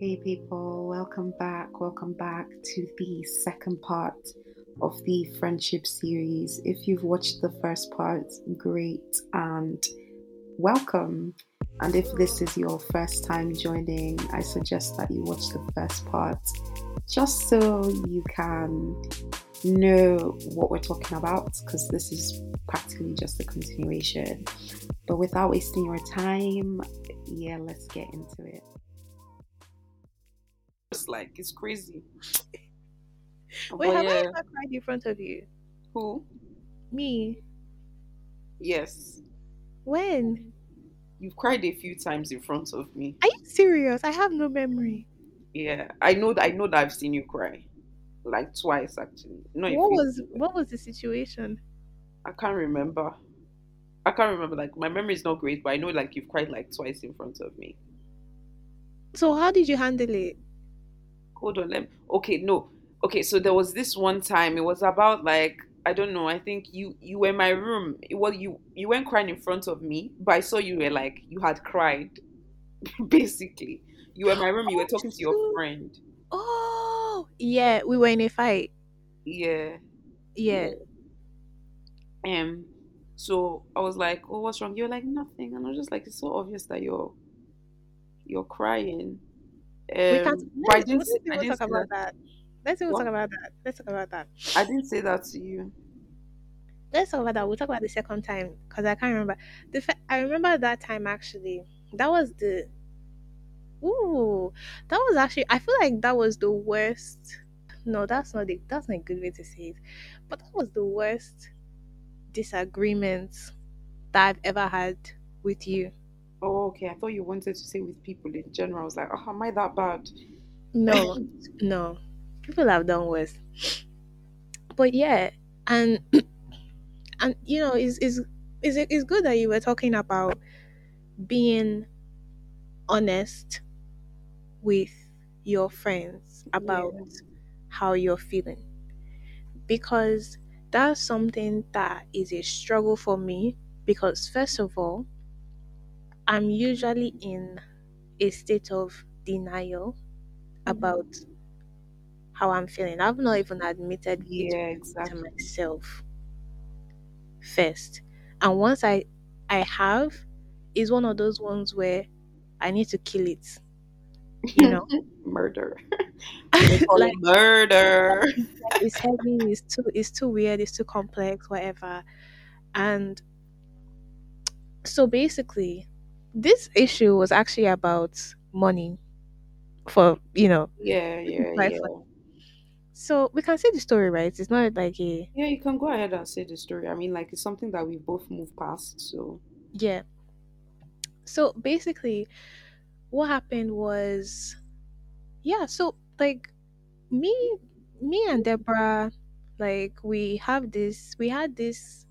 Hey people, welcome back. Welcome back to the second part of the friendship series. If you've watched the first part, great and welcome. And if this is your first time joining, I suggest that you watch the first part just so you can know what we're talking about because this is practically just a continuation. But without wasting your time, yeah, let's get into it. It's like it's crazy. Wait, But have I ever cried in front of you? who? Me? Yes, When? you've cried a few times in front of me. Are you serious? I have no memory. Yeah, I know. I know that I've seen you cry, like twice actually. Not a What was what was the situation? I can't remember. I can't remember. Like my memory is not great, but I know like you've cried like twice in front of me. So how did you handle it? Hold on. Let me, okay, no. Okay, so there was this one time. It was about like I don't know. I think you you were in my room. It was you you weren't crying in front of me, but I saw you were like you had cried. Basically, you were in my room. You were talking to your Oh, friend. Oh, yeah, we were in a fight. Yeah. Yeah. Um. So I was like, "Oh, what's wrong?" You're like, "Nothing," and I was just like, "It's so obvious that you're you're crying." We can't Um. I didn't. let's I didn't talk say about that. that. Let's even talk about that. Let's talk about that. I didn't say that to you. Let's talk about that. We'll talk about the second time because I can't remember. The fa- I remember that time actually. That was the ooh. That was actually. I feel like that was the worst. No, that's not the. That's not a good way to say it. But that was the worst disagreement that I've ever had with you. Oh, okay. I thought you wanted to say with people in general. I was like, "Oh, am I that bad?" No, no. People have done worse. But yeah, and and you know, it's it's it's, it's good that you were talking about being honest with your friends about Yeah. how you're feeling because that's something that is a struggle for me because first of all i'm usually in a state of denial mm-hmm. about how i'm feeling. I've not even admitted it Yeah, to myself first. And once i i have is one of those ones where i need to kill it you know? Murder. Like murder. it's heavy it's too it's too weird it's too complex whatever. And so basically this issue was actually about money for you know Yeah, yeah, yeah. so we can say the story right it's not like a Yeah, you can go ahead and say the story. I mean, like it's something that we both moved past. So yeah so basically what happened was yeah so like me me and deborah like we have this we had this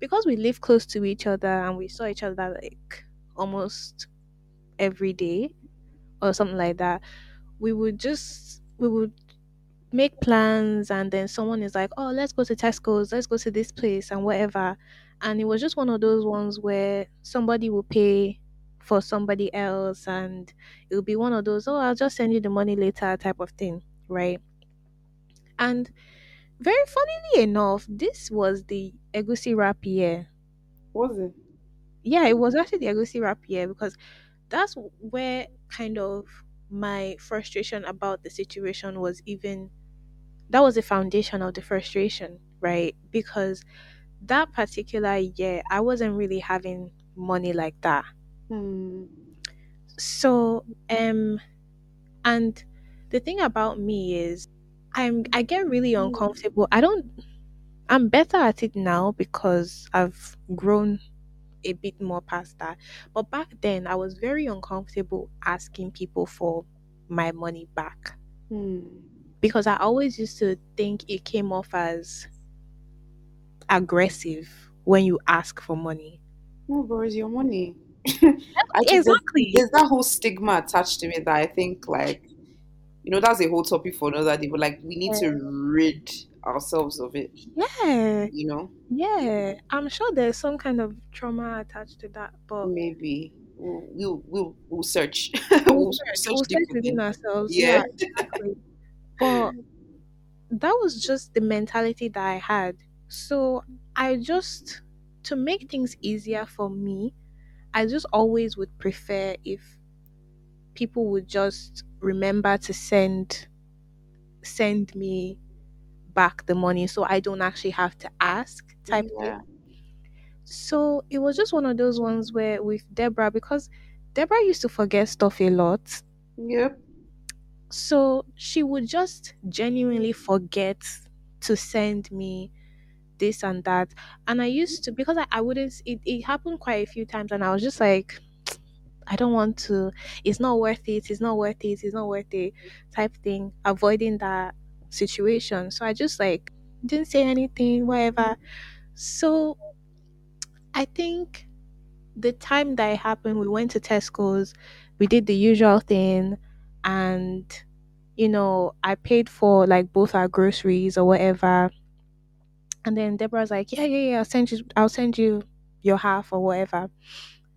because we live close to each other and we saw each other like almost every day or something like that we would just we would make plans and then someone is like oh let's go to tesco's let's go to this place and whatever. And it was just one of those ones where somebody will pay for somebody else and it will be one of those oh i'll just send you the money later type of thing right? And very funnily enough this was the egusi wrap year. Was it? Yeah it was actually the egusi wrap year because that's where kind of my frustration about the situation was even that was the foundation of the frustration right? Because that particular year i wasn't really having money like that. Hmm. so um and the thing about me is i'm i get really uncomfortable. I don't i'm better at it now because i've grown a bit more past that but back then i was very uncomfortable asking people for my money back Hmm. because i always used to think it came off as aggressive when you ask for money No, bro, it's your money. Think there's, exactly there's that whole stigma attached to it that I think like you know that's a whole topic for another day. But like we need to rid ourselves of it. yeah You know, yeah i'm sure there's some kind of trauma attached to that but maybe. we'll we'll we'll, we'll search. We'll search, we'll search within within. ourselves. Yeah. Yeah, exactly. But that was just the mentality that I had. So I just, to make things easier for me, I just always would prefer if people would just remember to send send me back the money so I don't actually have to ask type Yeah. thing. So it was just one of those ones where with Deborah because Deborah used to forget stuff a lot. Yep. So she would just genuinely forget to send me this and that. And I used to because I, I wouldn't it, it happened quite a few times and I was just like I don't want to it's not worth it, it's not worth it, it's not worth it type thing, avoiding that situation. So I just like didn't say anything, whatever. So I think the time that it happened, we went to Tesco's, we did the usual thing, and you know, I paid for like both our groceries or whatever. And then Deborah's like, Yeah, yeah, yeah, I'll send you I'll send you your half or whatever.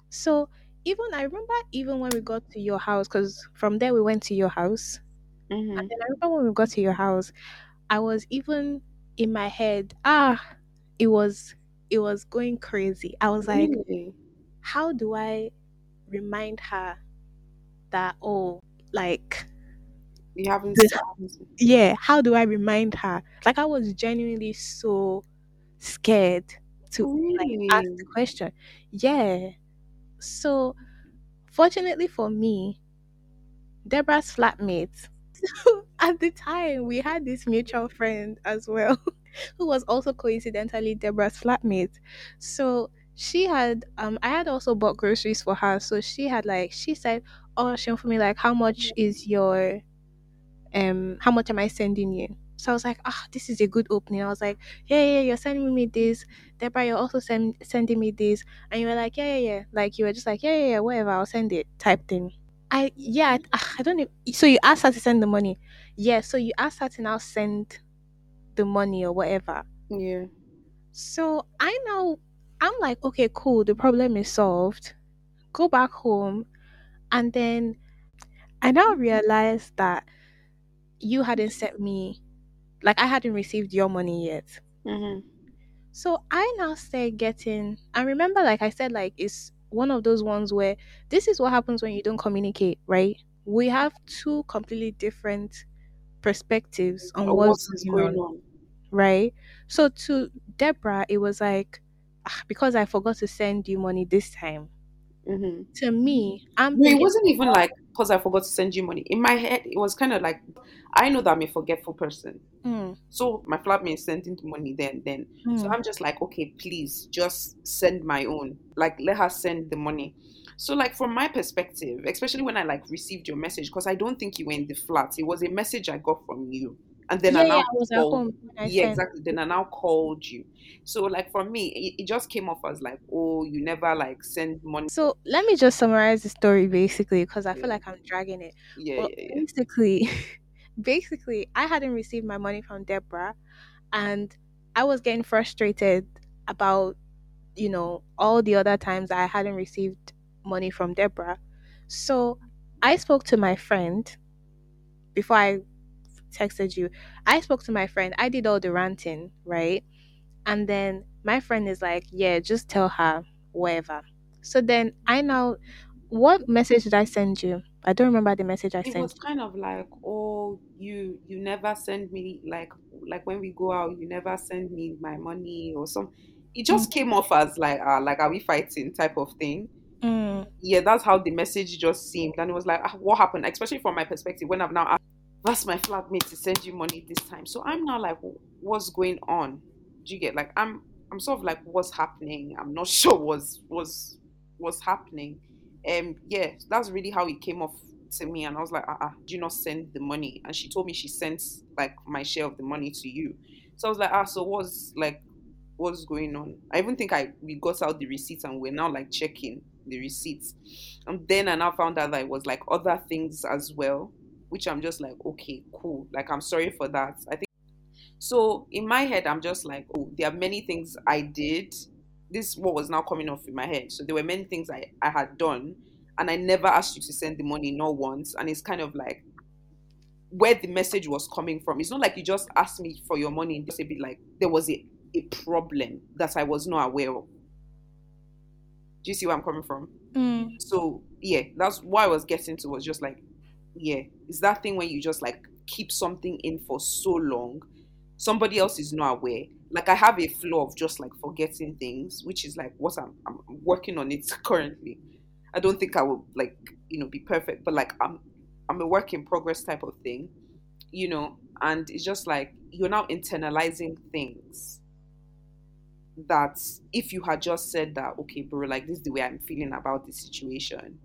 So even I remember even when we got to your house, because from there we went to your house. Mm-hmm. And then I remember when we got to your house, I was even in my head, ah, it was it was going crazy. I was like, Really? how do I remind her that oh like You haven't yeah, how do I remind her? Like I was genuinely so scared to like ask the question. Yeah. So fortunately for me, Deborah's flatmate. At the time, we had this mutual friend as well, who was also coincidentally Deborah's flatmate. So she had, um, I had also bought groceries for her. So she had like, she said, "Oh, Sean, for me, like, how much is your, um, how much am I sending you?" So I was like, "Ah, this is a good opening." I was like, "Yeah, yeah, you're sending me this, Deborah. You're also send, sending me this," and you were like, "Yeah, yeah, yeah." Like you were just like, "Yeah, yeah, yeah, whatever. I'll send it." Type thing. I yeah, I, ah, I don't know. So you asked her to send the money. Yeah, so you asked her to now send the money or whatever. Yeah. So I now I'm like, okay, cool, the problem is solved. Go back home and then I now realized that you hadn't sent me like I hadn't received your money yet. Mm-hmm. So I now start getting and remember like I said like it's one of those ones where this is what happens when you don't communicate, right? We have two completely different perspectives on What what's going on, on? right? So to Deborah, it was like "Ah, because I forgot to send you money this time. Mm-hmm. To me, I'm No, it wasn't even like because I forgot to send you money. In my head, it was kind of like I know that I'm a forgetful person. mm, So my flatmate sending the money then, then. So mm, I'm just like, okay, please just send my own. Like, let her send the money. So, like, from my perspective, especially when I like received your message, because I don't think you were in the flat, it was a message I got from you. And then yeah, I yeah, now at called. I Yeah, sent. exactly. Then I now called you. So, like, for me, it, it just came off as like, oh, you never like send money. So let me just summarize the story basically because I feel like I'm dragging it. Yeah, yeah, yeah. basically, basically, I hadn't received my money from Deborah, and I was getting frustrated about, you know, all the other times I hadn't received money from Deborah. So I spoke to my friend before I texted you. I spoke to my friend. I did all the ranting, right? And then my friend is like, "Yeah, just tell her whatever." So then I now, what message did I send you? I don't remember the message I It sent It was kind of like, oh, you you never send me like like when we go out, you never send me my money or some. It just came off as like, uh, like are we fighting type of thing. Mm, yeah, that's how the message just seemed. And it was like, ah, what happened? Especially from my perspective, when I've now asked, that's my flatmate to send you money this time. So I'm now like, what's going on? Do you get like I'm I'm sort of like what's happening? I'm not sure what's was what's happening. Um yeah, that's really how it came off to me. And I was like, ah, uh do you not send the money? And she told me she sent like my share of the money to you. So I was like, ah, so what's like what's going on? I even think I we got out the receipts and we're now like checking the receipts. And then I now found out that it was like other things as well, which I'm just like, okay, cool. Like I'm sorry for that. I think so in my head, I'm just like, oh, there are many things I did. This what was now coming off in my head. So there were many things I, I had done and I never asked you to send the money, not once. And it's kind of like where the message was coming from. It's not like you just asked me for your money and just a bit like there was a, a problem that I was not aware of. Do you see where I'm coming from? Mm. So yeah, that's why I was getting to was just like, yeah, it's that thing when you just like keep something in for so long, somebody else is not aware. Like I have a flow of just like forgetting things, which is like what I'm I'm working on it currently. I don't think I will like you know be perfect, but like I'm I'm a work in progress type of thing, you know, and it's just like you're now internalizing things that if you had just said that, okay, bro, like this is the way I'm feeling about this situation,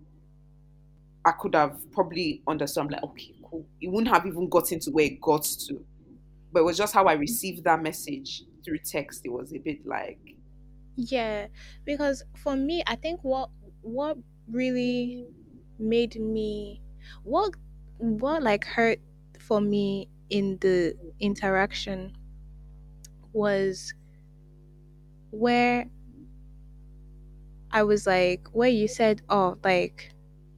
I could have probably understood. I'm like, okay, cool. It wouldn't have even gotten to where it got to. But it was just how I received that message through text. It was a bit like, Yeah, because for me, I think what what really made me what what like hurt for me in the interaction was where I was like where you said oh like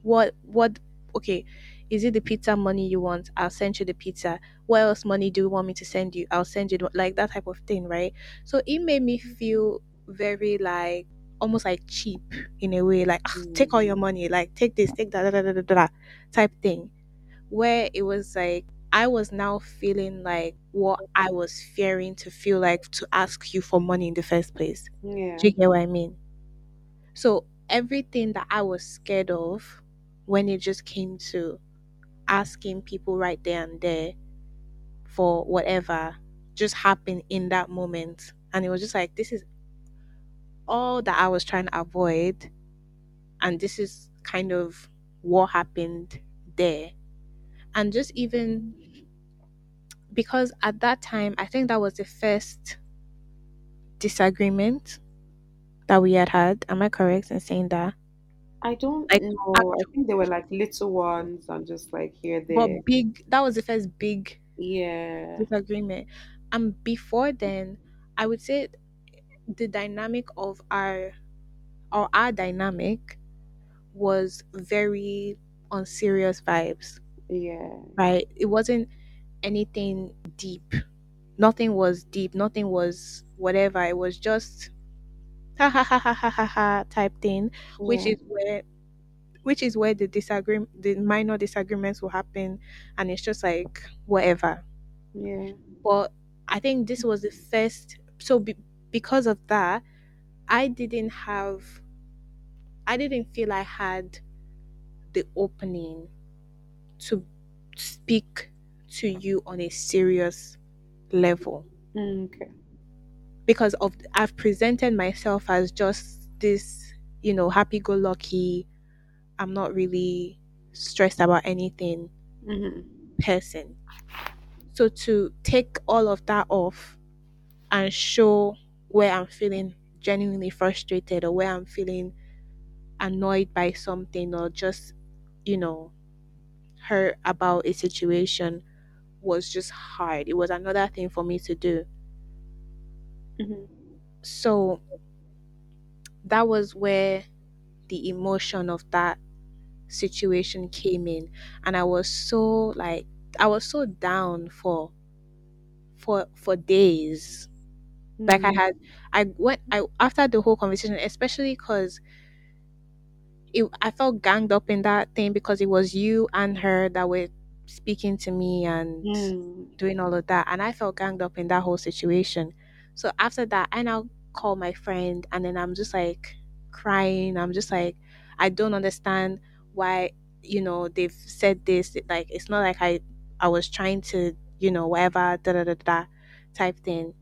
what what okay is it the pizza money you want? I'll send you the pizza. What else money do you want me to send you? I'll send you the-" like that type of thing right? So it made me feel very like almost like cheap in a way like "Ah, take all your money like take this take that da, da, da, da, da, da," type thing. Where it was like I was now feeling like what I was fearing to feel like to ask you for money in the first place. yeah, Do you get what I mean? So everything that I was scared of when it just came to asking people right there and there for whatever just happened in that moment. And it was just like, this is all that I was trying to avoid. And this is kind of what happened there. And just even because at that time, I think that was the first disagreement that we had had. Am I correct in saying that? I don't Like, know. I think they were like little ones and just like here, there. But there. big, that was the first big Yeah, disagreement. And before then, I would say the dynamic of our or our dynamic was very on serious vibes, yeah, right? It wasn't anything deep. Nothing was deep. Nothing was whatever. It was just ha ha ha ha ha ha ha type thing, which is where which is where the disagreement the minor disagreements will happen and it's just like whatever. yeah. But I think this was the first so be, because of that, I didn't have I didn't feel I had the opening to speak to you on a serious level Mm, okay. Because of I've presented myself as just this, you know, happy go lucky, I'm not really stressed about anything hmm person. So to take all of that off and show where I'm feeling genuinely frustrated or where I'm feeling annoyed by something or just, you know, hurt about a situation was just hard. It was another thing for me to do. Hmm So that was where the emotion of that situation came in. And I was so like I was so down for for for days. Like I had I went I after the whole conversation, especially because it I felt ganged up in that thing because it was you and her that were speaking to me and Mm, doing all of that. And I felt ganged up in that whole situation. So after that I now call my friend and then I'm just like crying. I'm just like I don't understand why you know they've said this like it's not like I I was trying to you know whatever da da da da type thing.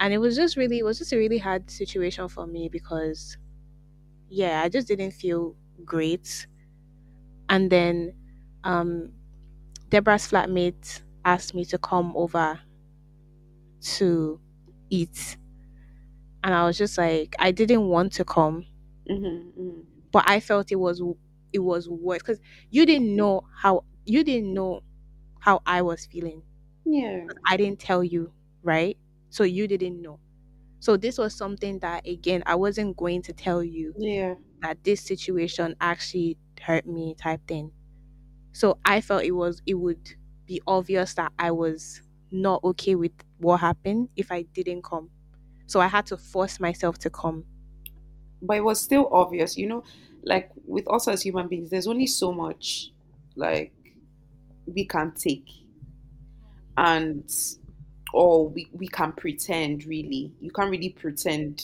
And it was just really it was just a really hard situation for me because yeah, I just didn't feel great. And then um Deborah's flatmate asked me to come over to eat. And I was just like, I didn't want to come, hmm hmm but I felt it was it was worse because you didn't know how you didn't know how I was feeling. Yeah, I didn't tell you, right? So you didn't know. So this was something that again I wasn't going to tell you yeah, that this situation actually hurt me type thing. So I felt it was it would be obvious that I was not okay with what happened if I didn't come. So I had to force myself to come. but it was still obvious, you know, like with us as human beings, there's only so much like we can take and or we, we can pretend really. You can't really pretend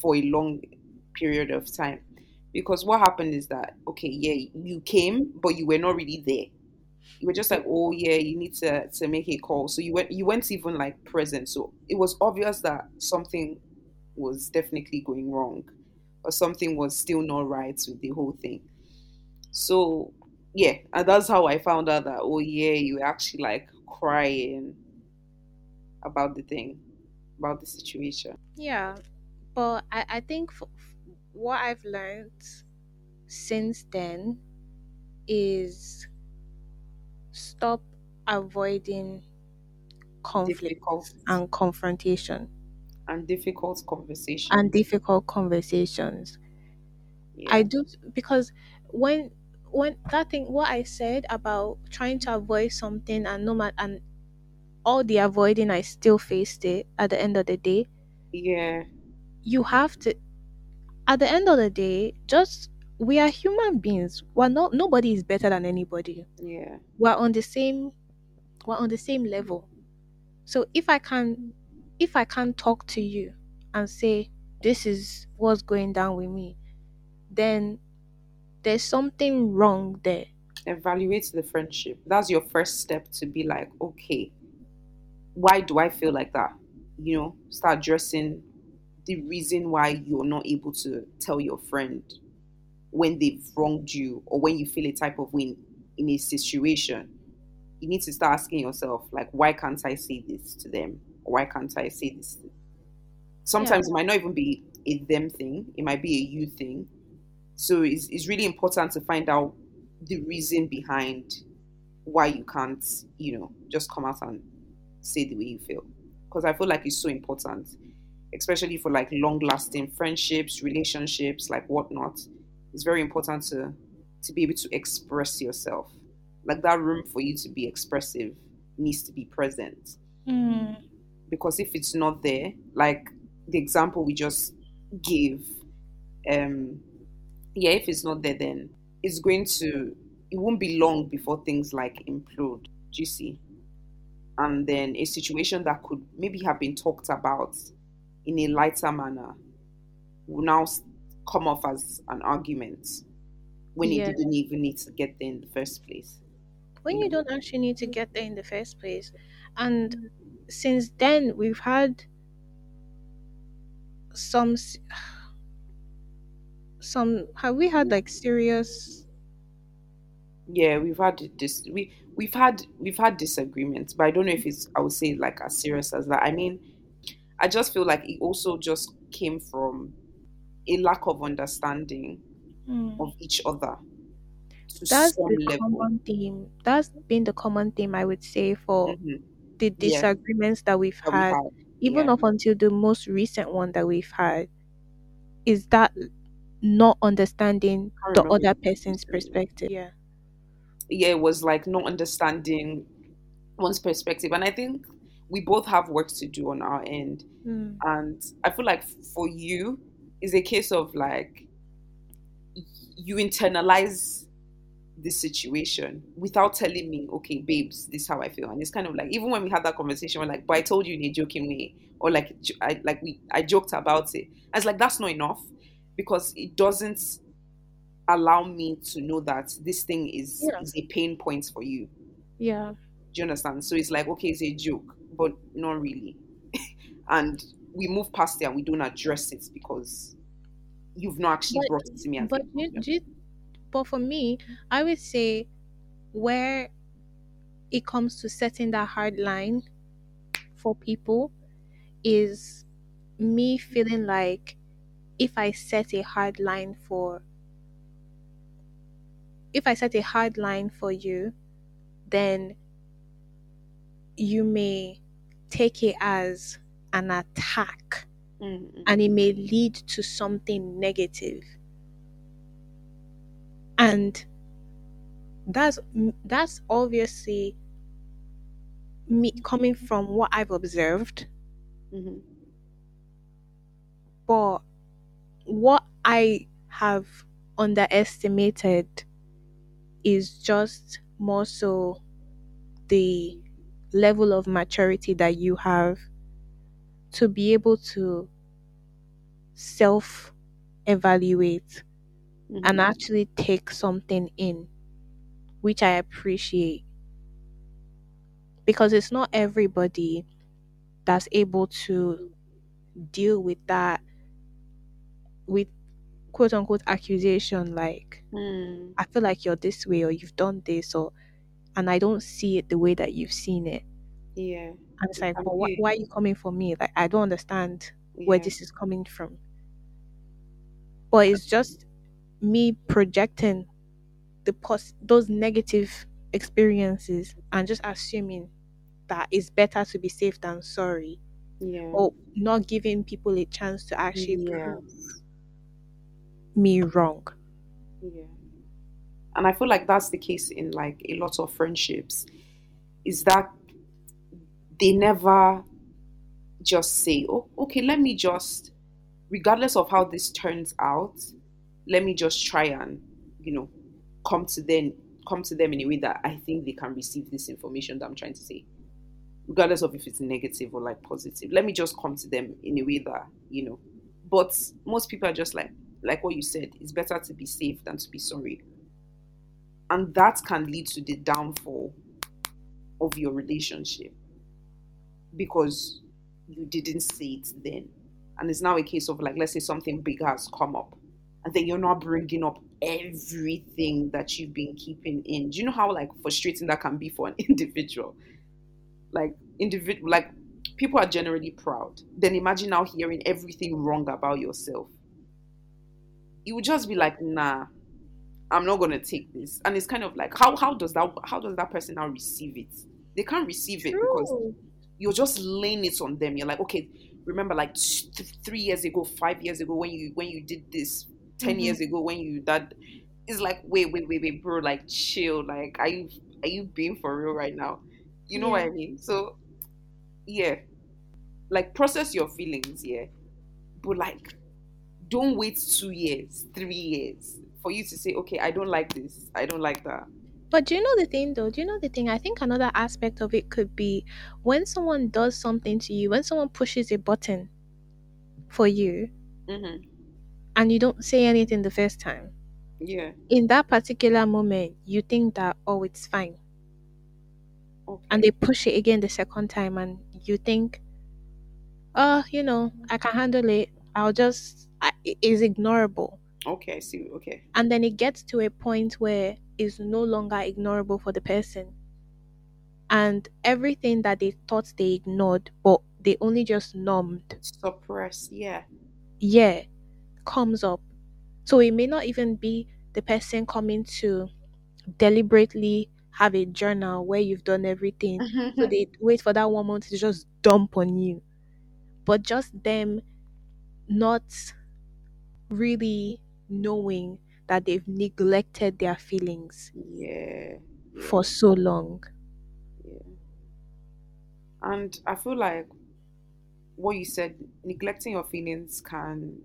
for a long period of time. Because what happened is that okay, yeah, you came, but you were not really there. You were just like, oh yeah, you need to to make a call. So you went you weren't even like present. So it was obvious that something was definitely going wrong or something was still not right with the whole thing. So yeah, and that's how I found out that oh yeah, you were actually like crying about the thing, about the situation. Yeah, but I, I think f- what I've learned since then is stop avoiding conflict Difficult and confrontation and difficult conversation. and difficult conversations. Yeah. I do because when when that thing what I said about trying to avoid something and no matter and all the avoiding I still faced it at the end of the day, yeah. you have to at the end of the day, just we are human beings. We're not nobody is better than anybody. Yeah. We're on the same we're on the same level. So if I can if I can talk to you and say this is what's going down with me, then there's something wrong there. Evaluate the friendship. That's your first step to be like, okay, why do I feel like that? You know, start addressing the reason why you're not able to tell your friend when they've wronged you or when you feel a type of win in a situation. You need to start asking yourself, like, why can't I say this to them? Why can't I say this? Sometimes it might not even be a them thing, it might be a you thing. So it's, it's really important to find out the reason behind why you can't, you know, just come out and say the way you feel. Because I feel like it's so important, especially for like long lasting friendships, relationships, like whatnot. It's very important to to be able to express yourself. Like that room for you to be expressive needs to be present. Mm. Because if it's not there, like the example we just gave, um, yeah, if it's not there, then it's going to it won't be long before things like implode. Do you see? And then a situation that could maybe have been talked about in a lighter manner will now come off as an argument when Yeah. it didn't even need to get there in the first place. When you don't actually need to get there in the first place. And since then we've had some some have we had like serious Yeah, we've had this. We we've had we've had disagreements, but I don't know if it's I would say like as serious as that. I mean, I just feel like it also just came from a lack of understanding Hmm. of each other that's the level. common theme that's been the common theme i would say for Mhm, the Yeah. disagreements that we've that we had had. even Yeah. up until the most recent one that we've had is that not understanding the other person's person's perspective yeah yeah, it was like not understanding one's perspective. And I think we both have work to do on our end. Mm. And I feel like for you, is a case of like you internalize the situation without telling me, okay, babes, this is how I feel. And it's kind of like even when we had that conversation, we're like, but I told you in a joking way, or like I like we I joked about it. I was like, that's not enough because it doesn't allow me to know that this thing is Yeah. is a pain point for you. yeah Do you understand? So it's like, okay, it's a joke, but not really. and we move past it and we don't address it because you've not actually But- brought it to me as but you, you, but for me i would say where it comes to setting that hard line for people is me feeling like if i set a hard line for if i set a hard line for you then you may take it as an attack Mm, and it may lead to something. And that's that's obviously me coming from what I've observed. Mm-hmm. But what I have underestimated is just more so the level of maturity that you have to be able to self evaluate Mm-hmm. and actually take something in, which I appreciate. Because it's not everybody that's able to deal with that, with quote unquote accusation, like, Mm, I feel like you're this way or you've done this, or, and I don't see it the way that you've seen it. Yeah. And it's like, but why, why are you coming for me? Like, I don't understand where this is coming from. But it's just me projecting the pos- those negative experiences and just assuming that it's better to be safe than sorry, Yeah. or not giving people a chance to actually yeah. prove me wrong. Yeah. And I feel like that's the case in like a lot of friendships is that they never just say, oh, okay, let me just, regardless of how this turns out, let me just try and, you know, come to them, come to them in a way that I think they can receive this information that I'm trying to say. Regardless of if it's negative or like positive. Let me just come to them in a way that, you know. But most people are just like, like what you said, it's better to be safe than to be sorry. And that can lead to the downfall of your relationship because you didn't see it then. And it's now a case of like, let's say something big has come up, and then you're not bringing up everything that you've been keeping in. Do you know how like frustrating that can be for an individual? Like individual, like people are generally proud. Then imagine now hearing everything wrong about yourself. You would just be like, nah, I'm not gonna take this. And it's kind of like, how how does that how does that person now receive it? They can't receive it because you're just laying it on them. You're like, okay, remember like th- three years ago, five years ago when you when you did this, 10 Mhm. years ago when you that. It's like, wait, wait, wait, wait, bro. Like, chill. Like, are you are you being for real right now? You know what I mean? So, yeah, like process your feelings, yeah, but like, don't wait two years, three years for you to say, okay, I don't like this, I don't like that. But do you know the thing though? Do you know the thing? I think another aspect of it could be when someone does something to you, when someone pushes a button for you hmm and you don't say anything the first time. Yeah. In that particular moment, you think that, oh, it's fine. Okay. And they push it again the second time, and you think, oh, you know, I can handle it. I'll just, I, it is ignorable. Okay. I see. Okay. And then it gets to a point where it's no longer ignorable for the person. And everything that they thought they ignored, but they only just numbed, Suppress. Yeah. yeah, comes up. So it may not even be the person coming to deliberately have a journal where you've done everything. So mm-hmm. they wait for that one month to just dump on you. But just them not really knowing that they've neglected their feelings yeah. for so long. Yeah. And I feel like what you said, neglecting your feelings can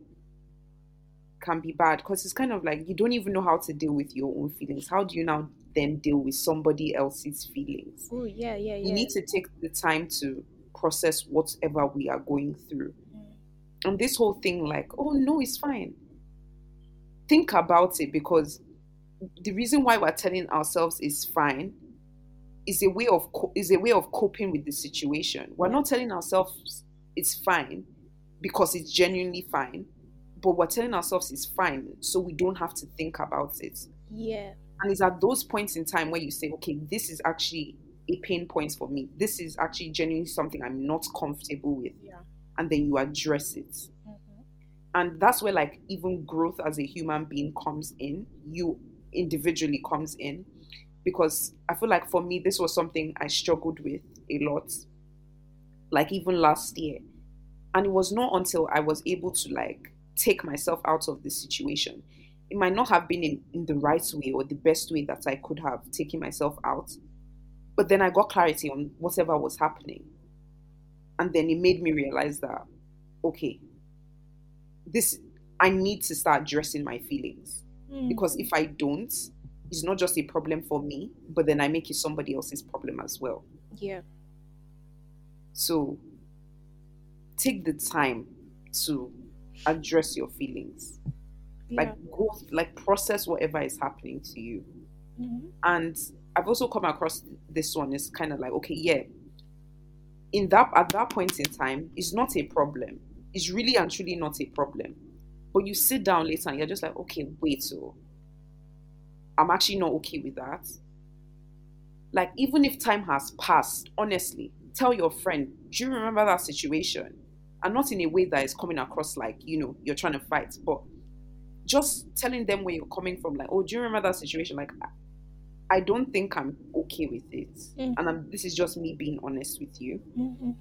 can be bad because it's kind of like you don't even know how to deal with your own feelings. How do you now then deal with somebody else's feelings? Oh yeah, yeah, You need to take the time to process whatever we are going through. Mm. And this whole thing, like, oh no, it's fine. Think about it because the reason why we're telling ourselves it's fine is a way of co- is a way of coping with the situation. We're not telling ourselves it's fine because it's genuinely fine, but we're telling ourselves it's fine so we don't have to think about it. Yeah. And it's at those points in time where you say, okay, this is actually a pain point for me. This is actually genuinely something I'm not comfortable with. Yeah. And then you address it. And that's where like even growth as a human being comes in. You individually comes in. Because I feel like for me this was something I struggled with a lot. Like even last year. And it was not until I was able to like take myself out of the situation it might not have been in, in the right way or the best way that I could have taken myself out. But then I got clarity on whatever was happening. And then it made me realize that, okay, this I need to start addressing my feelings. Mm. Because if I don't, it's not just a problem for me, but then I make it somebody else's problem as well. Yeah. So take the time to address your feelings. Yeah. Like go like process whatever is happening to you. Mm-hmm. And I've also come across this one It's kind of like, okay, yeah, in that at that point in time, it's not a problem. It's really and truly not a problem. But you sit down later and you're just like, okay, wait, so I'm actually not okay with that. Like, even if time has passed, honestly, tell your friend, do you remember that situation? And not in a way that is coming across like, you know, you're trying to fight, but just telling them where you're coming from, like, oh, do you remember that situation? Like, I don't think I'm okay with it. Mm-hmm. And I'm, this is just me being honest with you. Mm-hmm.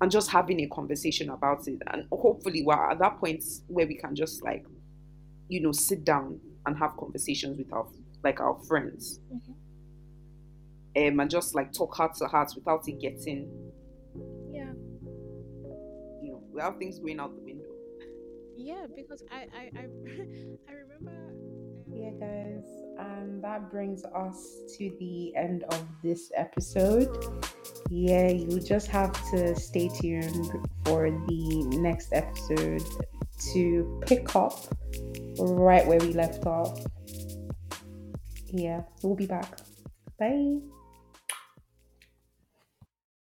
And just having a conversation about it. And hopefully, we're at that point where we can just, like, you know, sit down and have conversations with our, like, our friends. Mm-hmm. Um, and just, like, talk heart to heart without it getting, yeah, you know, without things going out the window. Yeah, because I, I, I, I remember. Um, yeah, guys and that brings us to the end of this episode. Yeah, you just have to stay tuned for the next episode to pick up right where we left off. Yeah, we'll be back. Bye.